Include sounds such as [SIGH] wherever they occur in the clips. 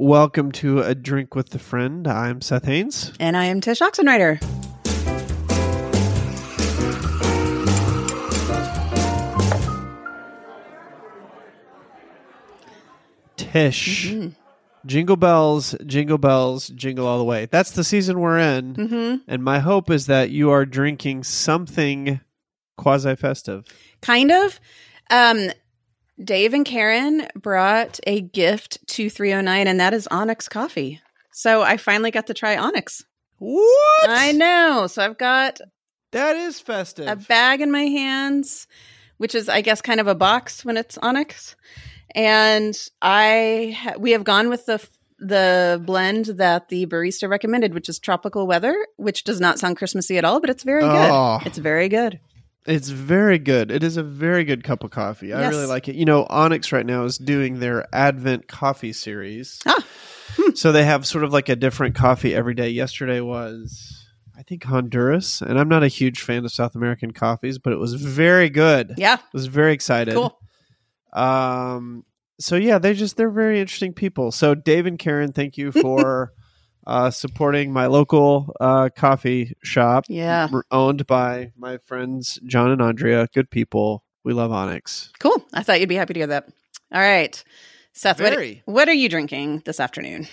Welcome to A Drink with the Friend. I'm Seth Haines. And I am Tsh Oxenreider. Tsh. Jingle bells, jingle bells, jingle all the way. That's the season we're in. Mm-hmm. And my hope is that you are drinking something quasi festive. Kind of. Um, Dave and Karen brought a gift to 309, and that is Onyx Coffee. So I finally got to try Onyx. What? I know. So I've got That is festive. a bag in my hands, which is, I guess, kind of a box when it's Onyx. And I ha- we have gone with the the blend that the barista recommended, which is tropical weather, which does not sound Christmassy at all, but it's very good. Oh. It's very good. It's very good. It is a very good cup of coffee. I Yes. really like it. You know, Onyx right now is doing their Advent coffee series. Ah. So they have sort of like a different coffee every day. Yesterday was, I think, Honduras. And I'm not a huge fan of South American coffees, but it was very good. Yeah, I was very excited. cool. Um, so yeah, they just they're very interesting people. So Dave and Karen, thank you [LAUGHS] for uh, supporting my local uh, coffee shop. Yeah. r- owned by my friends John and Andrea. Good people. We love Onyx. Cool. I thought you'd be happy to hear that. All right. Seth, what, Very. what are you drinking this afternoon?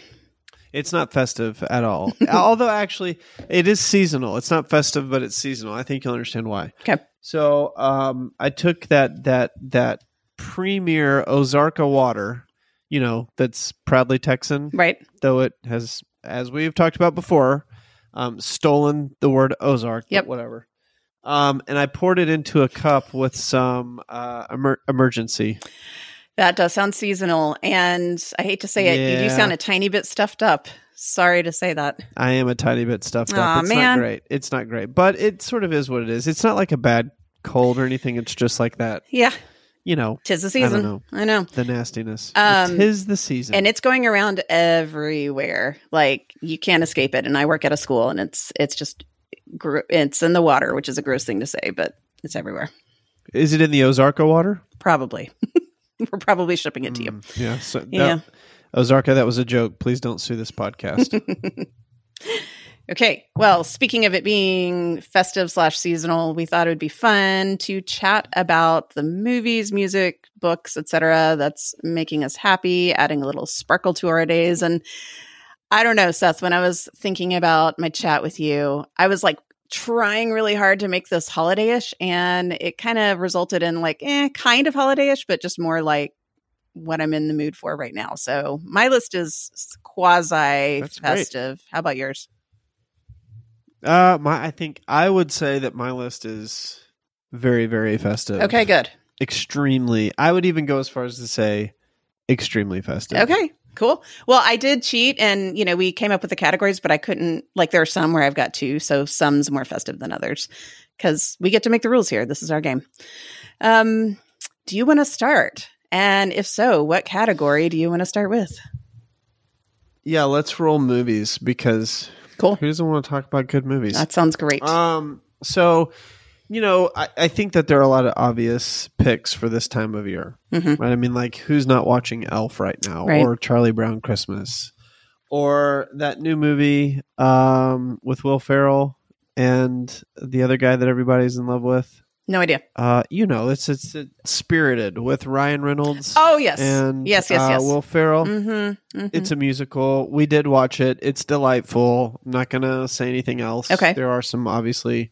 It's not festive at all. [LAUGHS] Although actually, it is seasonal. It's not festive, but it's seasonal. I think you'll understand why. Okay. So um, I took that that that premier Ozarka water, you know, that's proudly Texan, Right. though it has, as we've talked about before, um, stolen the word Ozark. but Yep. whatever. Um, and I poured it into a cup with some uh, emer- Emergen-C. That does sound seasonal. And I hate to say it, you do sound a tiny bit stuffed up. Sorry to say that. I am a tiny bit stuffed up. Aw, it's man. not great. It's not great, but it sort of is what it is. It's not like a bad cold or anything. It's just like that, Yeah. You know, Tis the I season. know. I know. the nastiness. Um, it is the season. And it's going around everywhere. Like you can't escape it. And I work at a school and it's it's just gr- it's in the water, which is a gross thing to say, but it's everywhere. is it in the Ozarka water? Probably. [LAUGHS] We're probably shipping it to you. Mm, yeah. So that- Yeah. Ozarka, that was a joke. Please don't sue this podcast. [LAUGHS] Okay. Well, speaking of it being festive slash seasonal, we thought it would be fun to chat about the movies, music, books, etc. That's making us happy, adding a little sparkle to our days. And I don't know, Seth, when I was thinking about my chat with you, I was like trying really hard to make this holidayish, and it kind of resulted in like, eh, kind of holidayish, but just more like what I'm in the mood for right now. So my list is quasi festive. How about yours? Uh, my, I think I would say that my list is very, very festive. Okay, good. Extremely. I would even go as far as to say extremely festive. Okay, cool. Well, I did cheat and, you know, we came up with the categories, but I couldn't, like, there are some where I've got two. So some's more festive than others because we get to make the rules here. This is our game. Um, do you want to start? And if so, what category do you want to start with? Yeah, let's roll movies because Cool. who doesn't want to talk about good movies? That sounds great. Um, so you know, I, I think that there are a lot of obvious picks for this time of year, Mhm. right? I mean, like who's not watching Elf right now, Right. or Charlie Brown Christmas, or that new movie um, with Will Ferrell and the other guy that everybody's in love with. No idea. Uh, you know, it's it's, it's Spirited with Ryan Reynolds. Oh, yes. and yes, yes, uh, yes. Will Ferrell. mm-hmm, It's a musical. We did watch it. It's delightful. I'm not going to say anything else. Okay. There are some obviously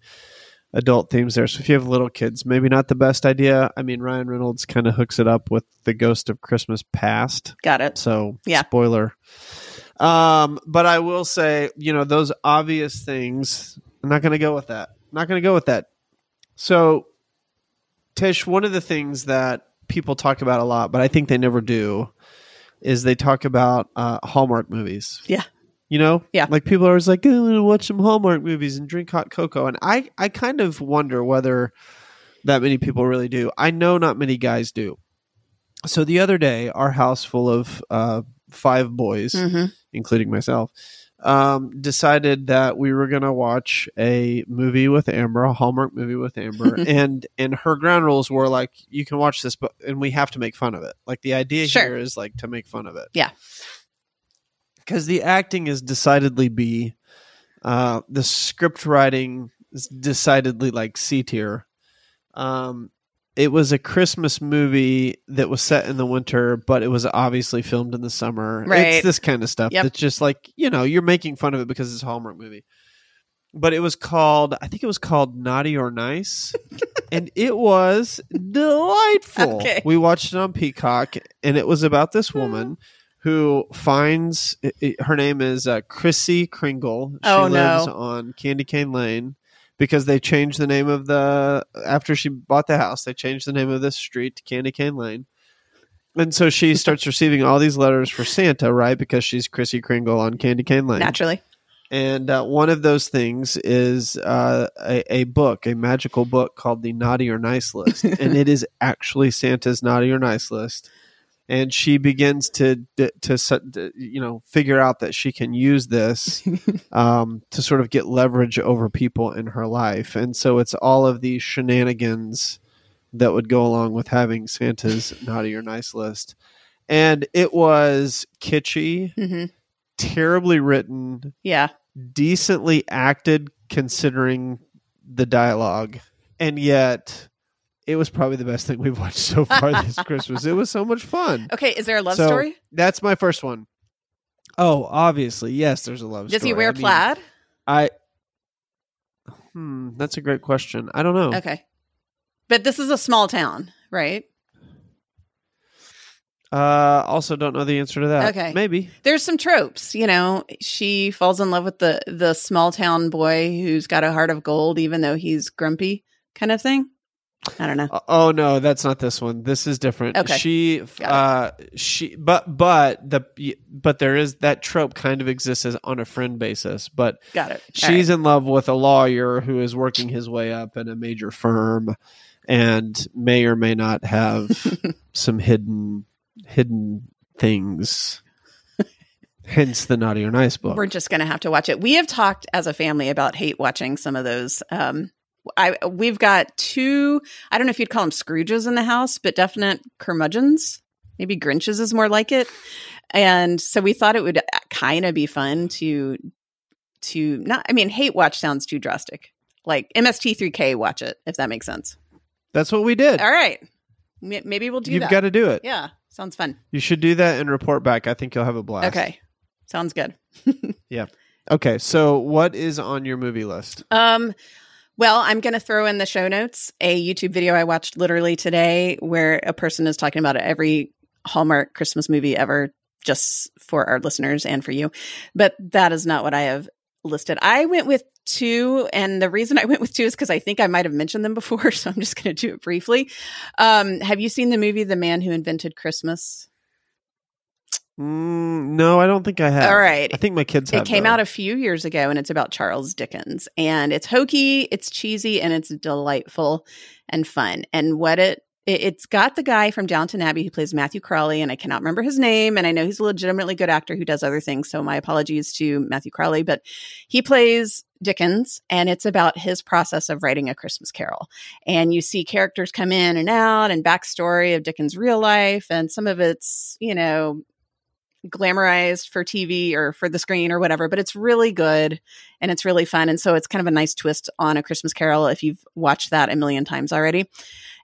adult themes there. So if you have little kids, maybe not the best idea. I mean, Ryan Reynolds kind of hooks it up with the Ghost of Christmas Past. Got it. So, Yeah. spoiler. Um, but I will say, you know, those obvious things, I'm not going to go with that. I'm not going to go with that. So, Tsh, one of the things that people talk about a lot, but I think they never do, is they talk about uh, Hallmark movies. Yeah. You know? Yeah. Like people are always like, I'm going to watch some Hallmark movies and drink hot cocoa. And I, I kind of wonder whether that many people really do. I know not many guys do. So the other day, our house full of uh, five boys, hmm including myself, um, decided that we were going to watch a movie with Amber, a Hallmark movie with Amber, [LAUGHS] and and her ground rules were like, you can watch this, but and we have to make fun of it. Like the idea Sure. here is like to make fun of it. Yeah. because the acting is decidedly B. Uh, the script writing is decidedly like C tier. Um, it was a Christmas movie that was set in the winter, but it was obviously filmed in the summer. Right. It's this kind of stuff Yep. that's just like, you know, you're making fun of it because it's a Hallmark movie. But it was called, I think it was called Naughty or Nice. [LAUGHS] and it was delightful. [LAUGHS] Okay. We watched it on Peacock, and it was about this woman who finds i- i- her name is uh, Chrissy Kringle. She Oh, no. lives on Candy Cane Lane because they changed the name of the after she bought the house. They changed the name of this street to Candy Cane Lane. And so she [LAUGHS] starts receiving all these letters for Santa, right? Because she's Chrissy Kringle on Candy Cane Lane. Naturally. And uh, one of those things is uh, a, a book, a magical book called the Naughty or Nice List. [LAUGHS] and it is actually Santa's Naughty or Nice List. And she begins to, to, you know, figure out that she can use this [LAUGHS] um, to sort of get leverage over people in her life. And so it's all of these shenanigans that would go along with having Santa's Naughty or Nice List. And it was kitschy, hmm terribly written, Yeah. decently acted considering the dialogue and yet it was probably the best thing we've watched so far this [LAUGHS] christmas it was so much fun Okay. Is there a love So, story? that's my first one. Oh, obviously yes there's a love story. Does story he wear I mean, plaid? i hmm that's a great question i don't know Okay. But this is a small town, right? uh also don't know the answer to that Okay. maybe There's some tropes, you know. She falls in love with the the small town boy who's got a heart of gold, even though he's grumpy, kind of thing. I don't know. Uh, oh no, that's not this one. This is different. Okay. She uh she but but the but there is that trope kind of exists as on a friend basis, but Got it. She's in love with a lawyer who is working his way up in a major firm and may or may not have [LAUGHS] some hidden hidden things. [LAUGHS] Hence the naughty or nice book. We're just going to have to watch it. We have talked as a family about hate watching some of those. Um, I we've got two. I don't know if you'd call them Scrooges in the house, but definite curmudgeons. Maybe Grinches is more like it. And so we thought it would kind of be fun to to not. I mean, hate watch sounds too drastic. Like MST3K, watch it if that makes sense. That's what we did. All right, maybe we'll do You've got to do it. yeah, sounds fun. You should do that and report back. I think you'll have a blast. Okay, sounds good. [LAUGHS] Yeah. Okay, so what is on your movie list? Um, well, I'm going to throw in the show notes a YouTube video I watched literally today where a person is talking about every Hallmark Christmas movie ever, just for our listeners and for you. But that is not what I have listed. I went with two, and the reason I went with two is because I think I might have mentioned them before, [LAUGHS] so I'm just going to do it briefly. Um, have you seen the movie The Man Who Invented Christmas? Mm, no, I don't think I have. All right. I think my kids have. It came though. out a few years ago and it's about Charles Dickens. And it's hokey, it's cheesy, and it's delightful and fun. And what it it- it's got the guy from Downton Abbey who plays Matthew Crawley, and I cannot remember his name. And I know he's a legitimately good actor who does other things. So my apologies to Matthew Crawley, but he plays Dickens, and it's about his process of writing a Christmas Carol. And you see characters come in and out, and backstory of Dickens' real life, and some of it's you know glamorized for TV or for the screen or whatever, but it's really good and it's really fun. And so it's kind of a nice twist on a Christmas Carol if you've watched that a million times already.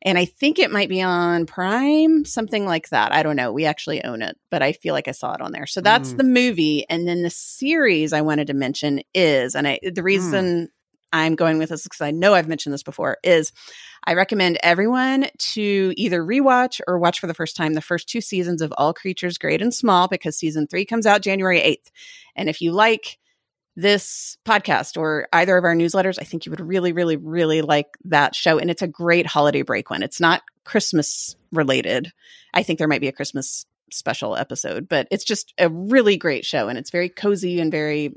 And I think it might be on Prime, something like that. I don't know. We actually own it, but I feel like I saw it on there. So that's Mm. the movie. And then the series I wanted to mention is, and I, the reason I'm going with this because I know I've mentioned this before is I recommend everyone to either rewatch or watch for the first time the first two seasons of All Creatures Great and Small because season three comes out January 8th. And if you like this podcast or either of our newsletters, I think you would really, really, really like that show. And it's a great holiday break one. It's not Christmas related. I think there might be a Christmas special episode, but it's just a really great show and it's very cozy and very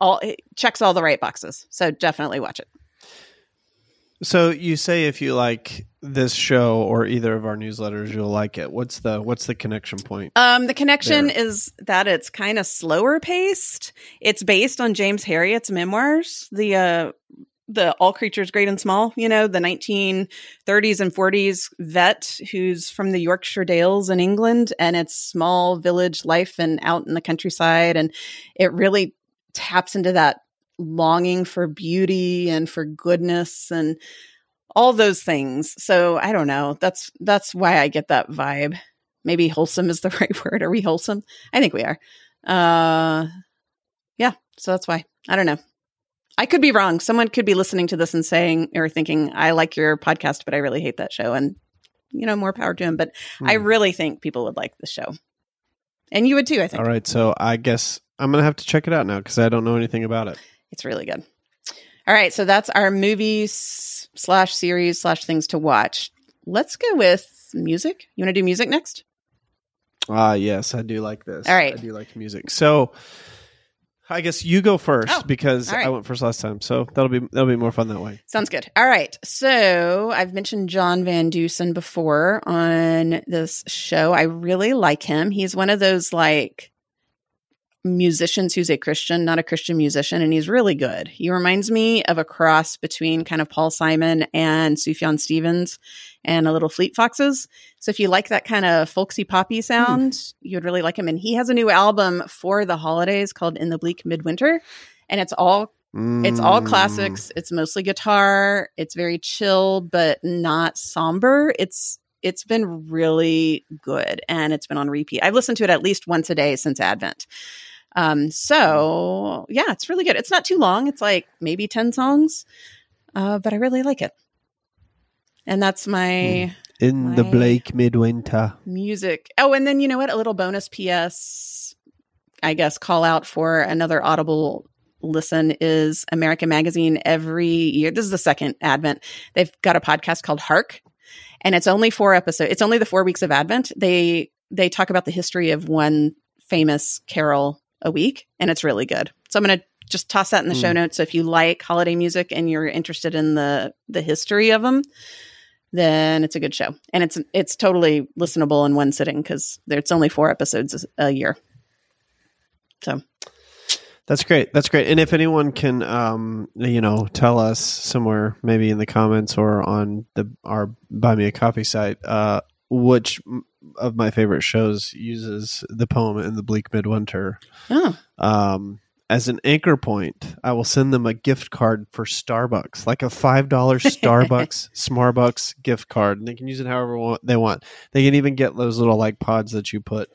all it checks all the right boxes. So definitely watch it. So you say if you like this show or either of our newsletters, you'll like it. What's the what's the connection point? Um, the connection There. is that it's kind of slower paced. It's based on James Herriot's memoirs. The uh, the All Creatures Great and Small, you know, the 1930s and 40s vet who's from the Yorkshire Dales in England and it's small village life and out in the countryside and it really taps into that longing for beauty and for goodness and all those things. So I don't know. That's that's why I get that vibe. Maybe wholesome is the [LAUGHS] right word. Are we wholesome? I think we are. Uh yeah, so that's why. I don't know. I could be wrong. Someone could be listening to this and saying or thinking, I like your podcast, but I really hate that show. And, you know, more power to him. But I Hmm. really think people would like the show. And you would too, I think. All right, so I guess I'm gonna have to check it out now because I don't know anything about it. It's really good. All right. So that's our movies slash series slash things to watch. Let's go with music. You want to do music next? Ah, yes, I do like this. All right. I do like music. So, I guess you go first Oh, because right. I went first last time. So that'll be that'll be more fun that way. Sounds good. All right. So I've mentioned John Van Deusen before on this show. I really like him. He's one of those like musicians who's a Christian, not a Christian musician, and he's really good. He reminds me of a cross between kind of Paul Simon and Sufjan Stevens and a little Fleet Foxes. So if you like that kind of folksy poppy sound, you'd really like him. And he has a new album for the holidays called In the Bleak Midwinter. And it's all it's all Mm. classics. It's mostly guitar. It's very chill, but not somber. It's it's been really good, and it's been on repeat. I've listened to it at least once a day since Advent. Um, so yeah, it's really good. It's not too long. It's like maybe ten songs, uh, but I really like it. And that's my in the Bleak Midwinter. music. Oh, and then you know what? A little bonus PS, I guess, call out for another Audible listen is American Magazine every year. This is the second Advent. They've got a podcast called Hark, and it's only four episodes. It's only the four weeks of Advent. They they talk about the history of one famous carol a week, and it's really good. So I'm going to just toss that in the show Hmm. notes. So if you like holiday music and you're interested in the the history of them, then it's a good show, and it's it's totally listenable in one sitting because it's only four episodes a year. So That's great. That's great. And if anyone can, um, you know, tell us somewhere, maybe in the comments or on the our Buy Me a Coffee site, uh, which of my favorite shows uses the poem in the bleak midwinter oh, um, as an anchor point. I will send them a gift card for Starbucks, like a five dollar [LAUGHS] Starbucks Smarbucks gift card, and they can use it however they want. They can even get those little like pods that you put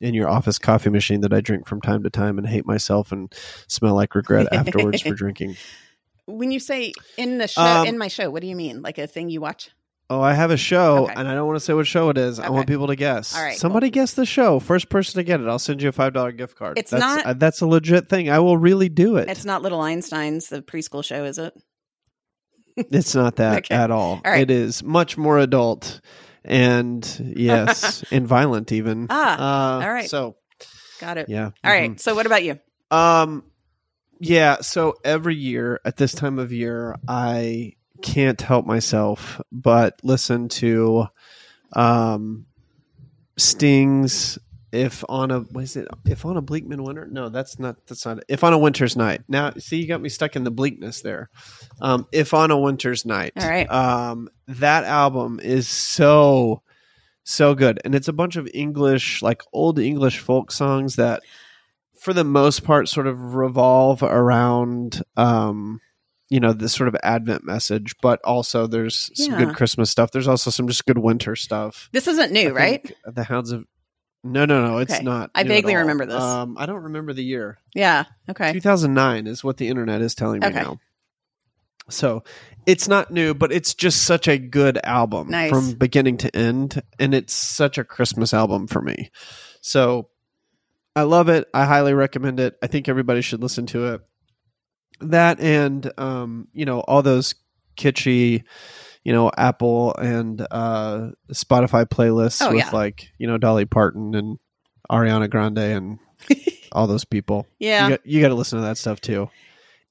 in your office coffee machine that I drink from time to time and hate myself and smell like regret afterwards for [LAUGHS] drinking. when you say in the show, Um, in my show, what do you mean? Like a thing you watch? Oh, I have a show, Okay. and I don't want to say what show it is. I want people to guess. All right, Somebody guess the show. First person to get it, I'll send you a five dollar gift card. It's that's, not- uh, that's a legit thing. I will really do it. It's not Little Einsteins, the preschool show, is it? It's not that [LAUGHS] Okay. at all. All right. It is much more adult and yes, [LAUGHS] and violent even. Ah, uh, all right. So Got it. yeah. All right. mhm. So what about you? Um, yeah. So every year at this time of year, I can't help myself but listen to, um, Sting's. If on a was it? If on a bleak midwinter? No, that's not. That's not. If on a winter's night. Now, see, you got me stuck in the bleakness there. Um, if on a winter's night. All right. Um, that album is so so good, and it's a bunch of English, like old English folk songs that, for the most part, sort of revolve around, um, you know, this sort of Advent message. But also, there's some Yeah. good Christmas stuff. There's also some just good winter stuff. This isn't new, I right? The Hounds of no, no, no. It's Okay. not. I vaguely remember this. Um, I don't remember the year. Yeah. Okay. 2009 is what the internet is telling me Okay. now. So it's not new, but it's just such a good album Nice. from beginning to end. And it's such a Christmas album for me. So I love it. I highly recommend it. I think everybody should listen to it. That and, um, you know, all those kitschy, you know, Apple and uh, Spotify playlists Oh, with yeah. like, you know, Dolly Parton and Ariana Grande and [LAUGHS] all those people. Yeah. You got, you got to listen to that stuff too.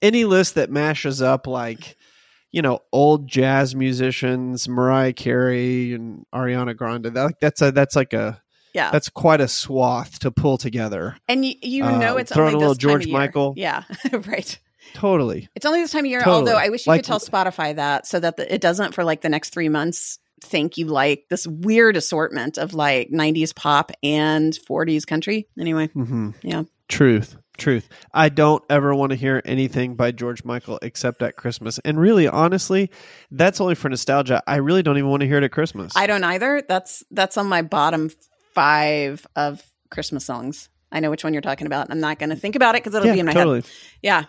Any list that mashes up like, you know, old jazz musicians, Mariah Carey and Ariana Grande. That, that's a that's like a yeah. that's quite a swath to pull together. And you, you Uh, know it's throw in only a little this time of George. Michael. Yeah, [LAUGHS] right. Totally. It's only this time of year. Totally. Although I wish you Like- could tell Spotify that so that the, it doesn't for like the next three months think you like this weird assortment of like 90s pop and 40s country. Anyway, hmm Yeah. Truth. Truth. I don't ever want to hear anything by George Michael except at Christmas. And really, honestly, that's only for nostalgia. I really don't even want to hear it at Christmas. I don't either. That's that's on my bottom five of Christmas songs. I know which one you're talking about. I'm not going to think about it because it'll yeah, be in my totally. head. Yeah,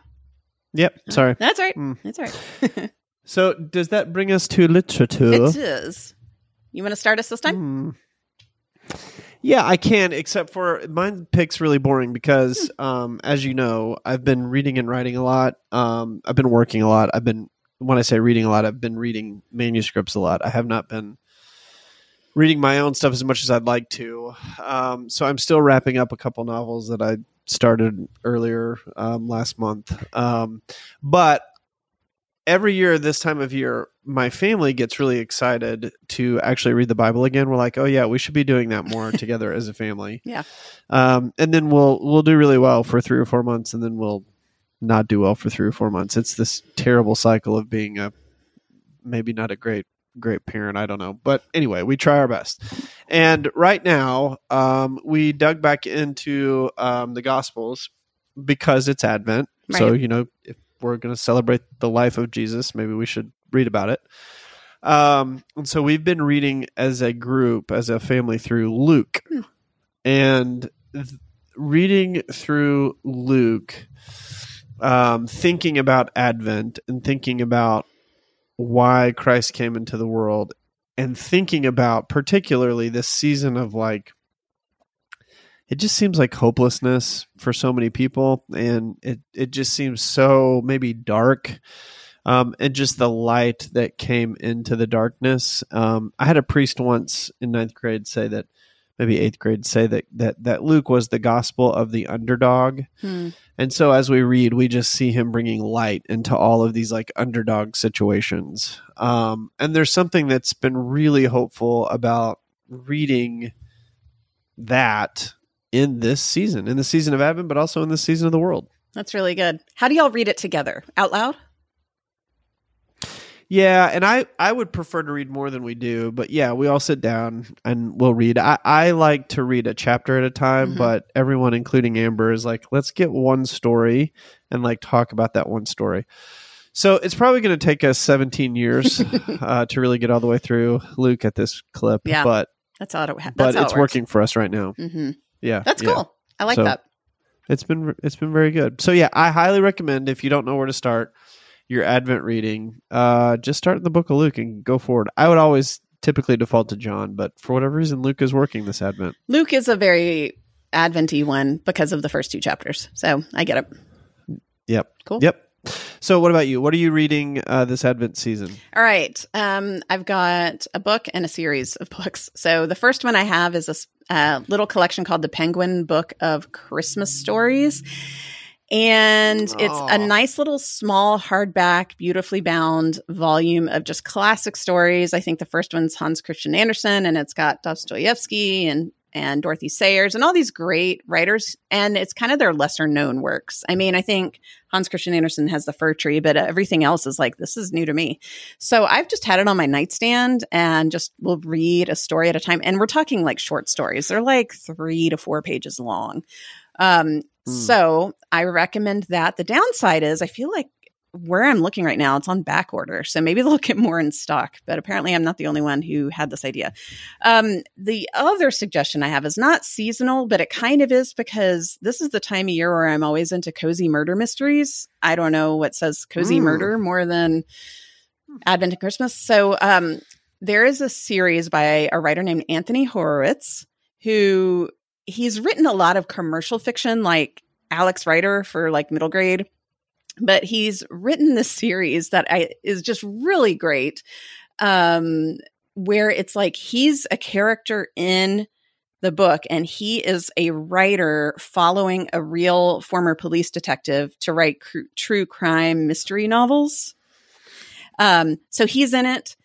Yep. Sorry. that's right. Mm. That's right. [LAUGHS] [LAUGHS] So, does that bring us to literature? It is. You want to start us this time? Hmm. Yeah, I can, except for mine pick's really boring because, um, as you know, I've been reading and writing a lot. Um, I've been working a lot. I've been, when I say reading a lot, I've been reading manuscripts a lot. I have not been reading my own stuff as much as I'd like to. Um, so I'm still wrapping up a couple novels that I started earlier um, last month. Um, but every year this time of year my family gets really excited to actually read the bible again. We're like oh yeah we should be doing that more [LAUGHS] together as a family. Yeah. um, and then we'll we'll do really well for three or four months and then we'll not do well for three or four months. It's this terrible cycle of being a maybe not a great great parent i don't know. But anyway we try our best and right now um, we dug back into um, the gospels because it's advent. So you know if we're going to celebrate the life of jesus maybe we should read about it. Um, and so we've been reading as a group as a family through luke. Hmm. and th- reading through luke um, thinking about advent and thinking about why christ came into the world and thinking about particularly this season of like it just seems like hopelessness for so many people and it it just seems so maybe dark um, and just the light that came into the darkness. Um, i had a priest once in ninth grade say that maybe eighth grade say that that that luke was the gospel of the underdog Hmm. and so as we read, we just see him bringing light into all of these like underdog situations. Um, and there's something that's been really hopeful about reading that in this season, in the season of Advent, but also in the season of the world. That's really good. How do y'all read it together? Out loud? Yeah, and I I would prefer to read more than we do, but yeah, we all sit down and we'll read. I, I like to read a chapter at a time, Mhm. but everyone, including Amber, is like, let's get one story and like talk about that one story. So it's probably going to take us 17 years [LAUGHS] uh, to really get all the way through Luke at this clip, Yeah. but That's how it. That's but how it's it working for us right now. Mm-hmm. Yeah, That's yeah. cool. I like So- that. It's been it's been very good. So yeah, I highly recommend if you don't know where to start your Advent reading, uh, just start in the Book of Luke and go forward. I would always typically default to John, but for whatever reason, Luke is working this Advent. Luke is a very adventy one because of the first two chapters. So I get it. Yep. Cool. Yep. So what about you? What are you reading uh, this Advent season? All right. Um, I've got a book and a series of [LAUGHS] books. So the first one I have is a uh, little collection called the Penguin Book of Christmas Stories. And it's a nice little small hardback, beautifully bound volume of just classic stories. I think the first one's Hans Christian Andersen, and it's got Dostoevsky and and Dorothy Sayers and all these great writers. And it's kind of their lesser known works. I mean, I think Hans Christian Andersen has the fir tree, but everything else is like, this is new to me. So I've just had it on my nightstand and just will read a story at a time. And we're talking like short stories. They're like three to four pages long. Um, Hmm. So I recommend that. The downside is I feel like where I'm looking right now, it's on back order. So maybe [LAUGHS] they'll get more in stock, but apparently I'm not the only one who had this idea. Um, the other suggestion I have is not seasonal, but it kind of is because this is the time of year where I'm always into cozy murder mysteries. I don't know what says cozy Mm. murder more than Advent and Christmas. So um, there is a series by a writer named Anthony Horowitz who he's written a lot of commercial fiction like Alex Rider for like middle grade but he's written this series that I, is just really great um where it's like he's a character in the book and he is a writer following a real former police detective to write cr- true crime mystery novels. Um so he's in it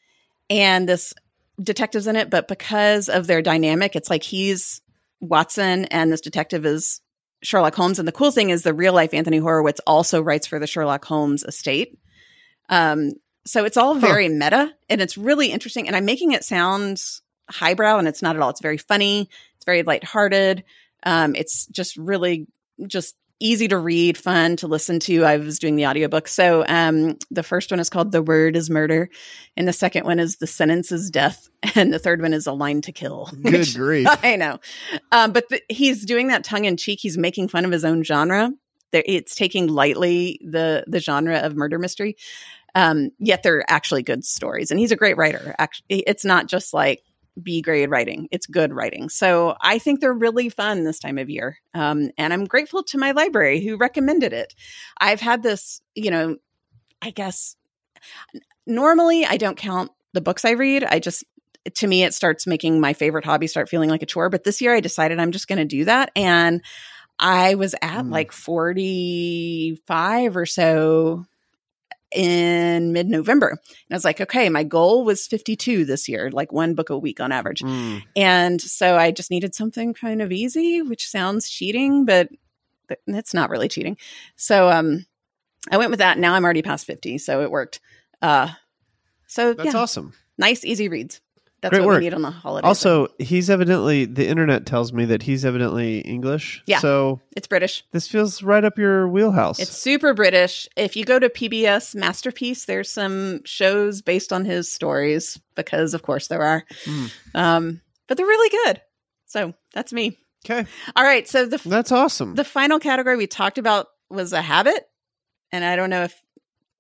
and this detective's in it but because of their dynamic it's like he's watson and this detective is Sherlock Holmes. And the cool thing is, the real life Anthony Horowitz also writes for the Sherlock Holmes estate. Um, so it's all very huh. meta and it's really interesting. And I'm making it sound highbrow and it's not at all. It's very funny. It's very lighthearted. Um, it's just really just easy to read, fun to listen to. I was doing the audiobook. So um, the first one is called The Word is Murder, and the second one is The Sentence is Death, [LAUGHS] and the third one is A Line to Kill. Good [LAUGHS] grief. I know. Um, but the, he's doing that tongue in cheek. He's making fun of his own genre. It's taking lightly the the genre of murder mystery. Um, yet they're actually good stories. And he's a great writer. Actually, it's not just like B grade writing. It's good writing. So I think they're really fun this time of year. Um, and I'm grateful to my library who recommended it. I've had this, you know, I guess normally I don't count the books I read. I just, to me, it starts making my favorite hobby start feeling like a chore. But this year I decided I'm just going to do that. And I was at mm. like 45 or so in mid November. And I was like, okay, my goal was 52 this year, like one book a week on average. Mm. And so I just needed something kind of easy, which sounds cheating, but it's not really cheating. So um, I went with that. Now I'm already past 50, so it worked. Uh, so that's yeah, awesome. Nice, easy reads. That's Great what work. we need on the holiday. Also, he's evidently the internet tells me that he's evidently English. Yeah. So it's British. This feels right up your wheelhouse. It's super British. If you go to PBS Masterpiece, there's some shows based on his stories because, of course, there are. Mm. Um, but they're really good. So that's me. Okay. All right. So the that's awesome. The final category we talked about was a habit, and I don't know if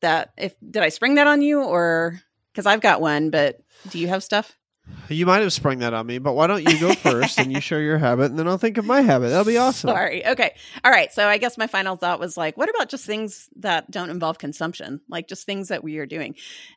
that if did I spring that on you or because I've got one, but do you have stuff? You might have sprung that on me, but why don't you go [LAUGHS] first and you share your habit and then I'll think of my habit. That'll be awesome. Sorry. Okay. All right. So I guess my final thought was like, what about just things that don't involve consumption? Like just things that we are doing.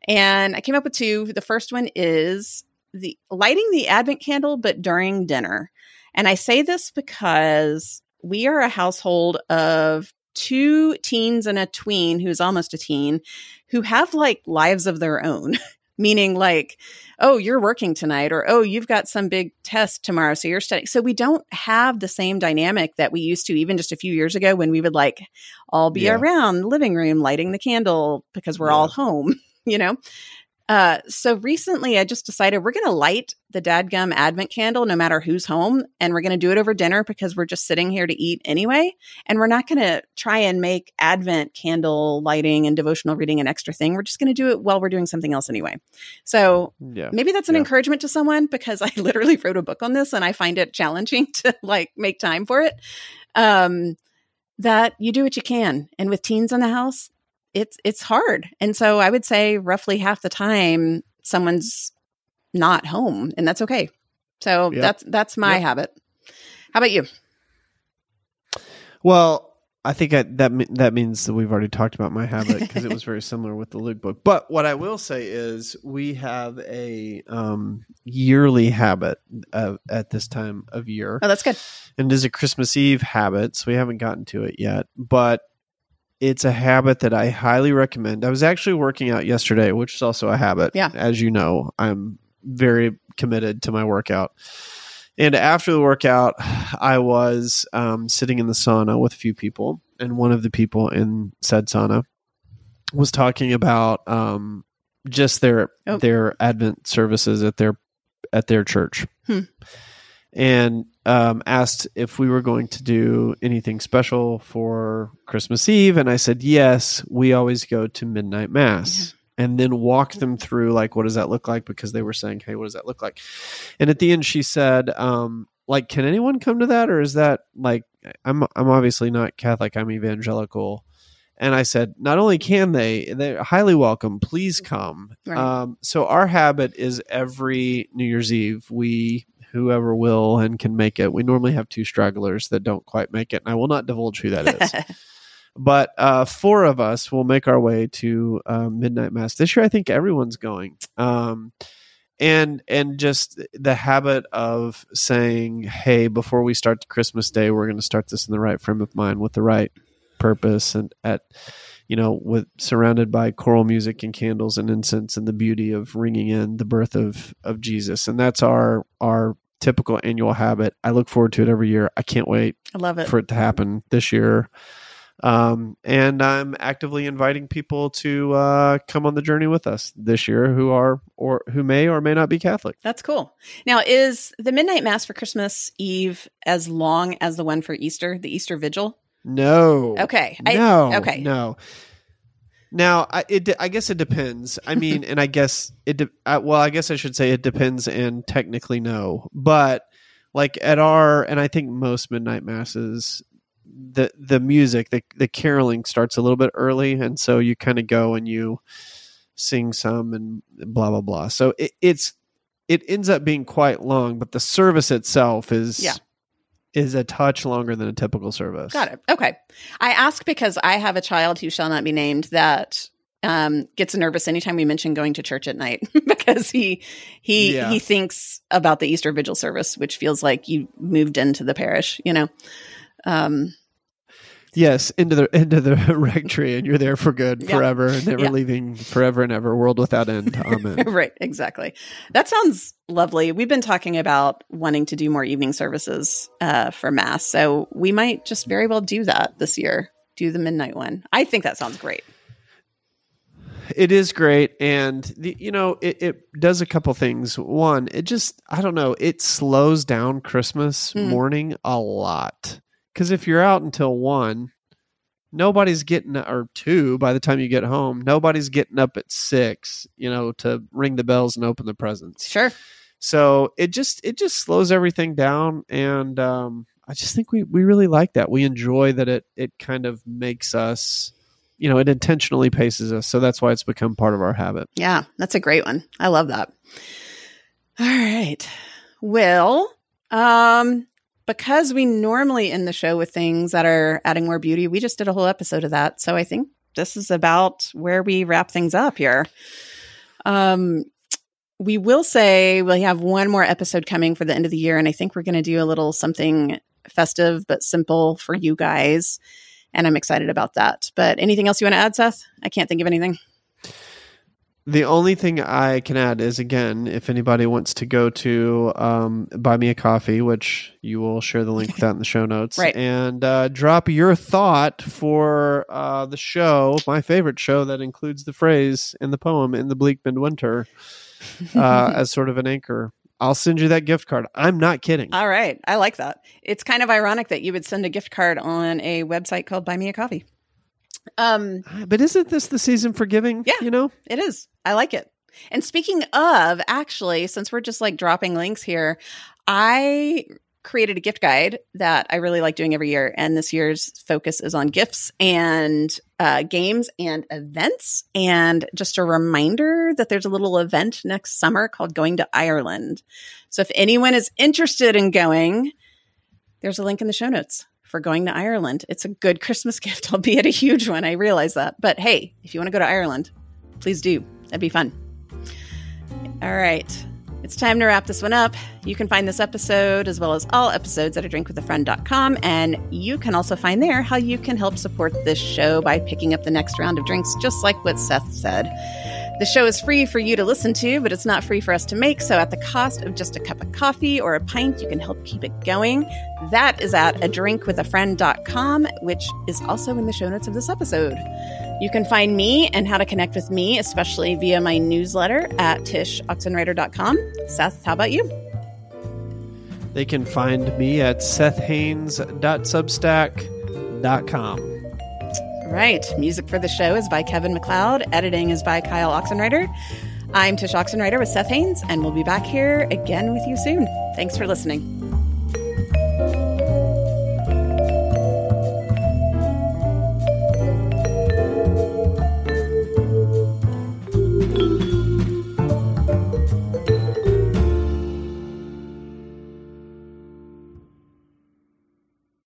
And I came up with two. The first one is the lighting the advent candle, but during dinner. And I say this because we are a household of two teens and a tween who's almost a teen who have like lives of their own. [LAUGHS] meaning like, oh, you're working tonight, or oh, you've got some big test tomorrow, so you're studying. So we don't have the same dynamic that we used to even just a few years ago when we would like all be yeah. around the living room lighting the candle because we're yeah. all home, [LAUGHS] you know? Uh, so recently I just decided we're going to light the dadgum advent candle no matter who's home. And we're going to do it over dinner because we're just sitting here to eat anyway. And we're not going to try and make advent candle lighting and devotional reading an extra thing. We're just going to do it while we're doing something else anyway. So yeah. maybe that's an yeah. encouragement to someone because I [LAUGHS] literally wrote a book on this and I find it challenging [LAUGHS] to like make time for it. Um, that you do what you can. And with teens in the house, it's it's hard. And so I would say roughly half the time someone's not home and that's okay. So yep. that's that's my yep. habit. How about you? Well, I think I, that that means that we've already talked about my habit because it was very similar with the Luke book. But what I will say is we have a um, yearly habit of, at this time of year. Oh, that's good. And it is a Christmas Eve habit, so we haven't gotten to it yet. But it's a habit that I highly recommend. I was actually working out yesterday, which is also a habit. Yeah. As you know, I'm very committed to my workout. And after the workout, [SIGHS] I was um, sitting in the sauna with a few people, and one of the people in said sauna was talking about um, just their oh. their Advent services at their at their church. Hmm and um, asked if we were going to do anything special for Christmas Eve. And I said, yes, we always go to midnight mass. Yeah. And then walk them through, like, what does that look like? Because they were saying, hey, what does that look like? And at the end, she said, um, like, can anyone come to that? Or is that like, I'm, I'm obviously not Catholic, I'm evangelical. And I said, not only can they, they're highly welcome. Please come. Right. Um, so our habit is every New Year's Eve, we whoever will and can make it. We normally have two stragglers that don't quite make it, and I will not divulge who that is. [LAUGHS] but uh, four of us will make our way to uh, midnight mass this year. I think everyone's going, um, and and just the habit of saying, "Hey, before we start Christmas Day, we're going to start this in the right frame of mind with the right purpose and at." you know, with surrounded by choral music and candles and incense and the beauty of ringing in the birth of of Jesus, and that's our our typical annual habit. I look forward to it every year. I can't wait I love it. for it to happen this year. Um, and I'm actively inviting people to uh, come on the journey with us this year who are or who may or may not be Catholic. That's cool. Now, is the midnight mass for Christmas Eve as long as the one for Easter, the Easter Vigil? No. Okay. I- No. okay. No. Now, I it I guess it depends. I [LAUGHS] mean, and I guess it. De- I, well, I guess I should say it depends, and technically no. But like at our, and I think most midnight masses, the the music, the the caroling starts a little bit early, and so you kind of go and you sing some and blah blah blah. So it, it's it ends up being quite long, but the service itself is Yeah. Is a touch longer than a typical service. Got it. Okay. I ask because I have a child who shall not be named that um, gets nervous anytime we mention going to church at night [LAUGHS] because he he Yeah. he thinks about the Easter Vigil service, which feels like you moved into the parish. You know. Um, Yes, into the [LAUGHS] into the rectory, and you're there for good, Yeah. forever, never Yeah. leaving, forever and ever, world without end. [LAUGHS] Amen. right. Exactly. That sounds lovely. We've been talking about wanting to do more evening services uh, for mass, so we might just very well do that this year. Do the midnight one. I think that sounds great. it is great, and the, you know it, it does a couple things. One, it just I don't know, it slows down Christmas Mm. morning a lot because if you're out until one, nobody's getting or two by the time you get home. Nobody's getting up at six, you know, to ring the bells and open the presents. Sure. so it just it just slows everything down and um i just think we we really like that we enjoy that it it kind of makes us you know it intentionally paces us so that's why it's become part of our habit Yeah, that's a great one. I love that. All right. Well, um, because we normally end the show with things that are adding more beauty, we just did a whole episode of that. So I think this is about where we wrap things up here. Um, we will say we have one more episode coming for the end of the year, and I think we're going to do a little something festive but simple for you guys. And I'm excited about that. But anything else you want to add, Seth? I can't think of anything. The only thing i can add is again if anybody wants to go to um, buy me a coffee which you will share the link with that in the show notes [LAUGHS] Right. and uh, drop your thought for uh, the show my favorite show that includes the phrase in the poem in the bleak midwinter [LAUGHS] uh, as sort of an anchor. I'll send you that gift card. I'm not kidding. All right. I like that. It's kind of ironic that you would send a gift card on a website called Buy Me a Coffee. Um, but isn't this the season for giving? Yeah. You know? it is. I like it. And speaking of, actually, since we're just like dropping links here, I created a gift guide that I really like doing every year. And this year's focus is on gifts and uh, games and events. And just a reminder that there's a little event next summer called Going to Ireland. So if anyone is interested in going, there's a link in the show notes for going to Ireland. It's a good Christmas [LAUGHS] gift, albeit a huge one. I realize that. But hey, if you want to go to Ireland, please do. That'd be fun. All right. It's time to wrap this one up. You can find this episode as well as all episodes at a drink with a drinkwithafriend.com. And you can also find there how you can help support this show by picking up the next round of drinks, just like what Seth said. The show is free for you to listen to, but it's not free for us to make. So, at the cost of just a cup of coffee or a pint, you can help keep it going. That is at a drink with a drinkwithafriend.com, which is also in the show notes of this episode. You can find me and how to connect with me, especially via my newsletter at tshoxenreider.com. Seth, how about you? They can find me at sethhaines.substack.com. Right. Music for the show is by Kevin MacLeod. Editing is by Kyle Oxenreider. I'm Tsh Oxenreider with Seth Haines, and we'll be back here again with you soon. Thanks for listening.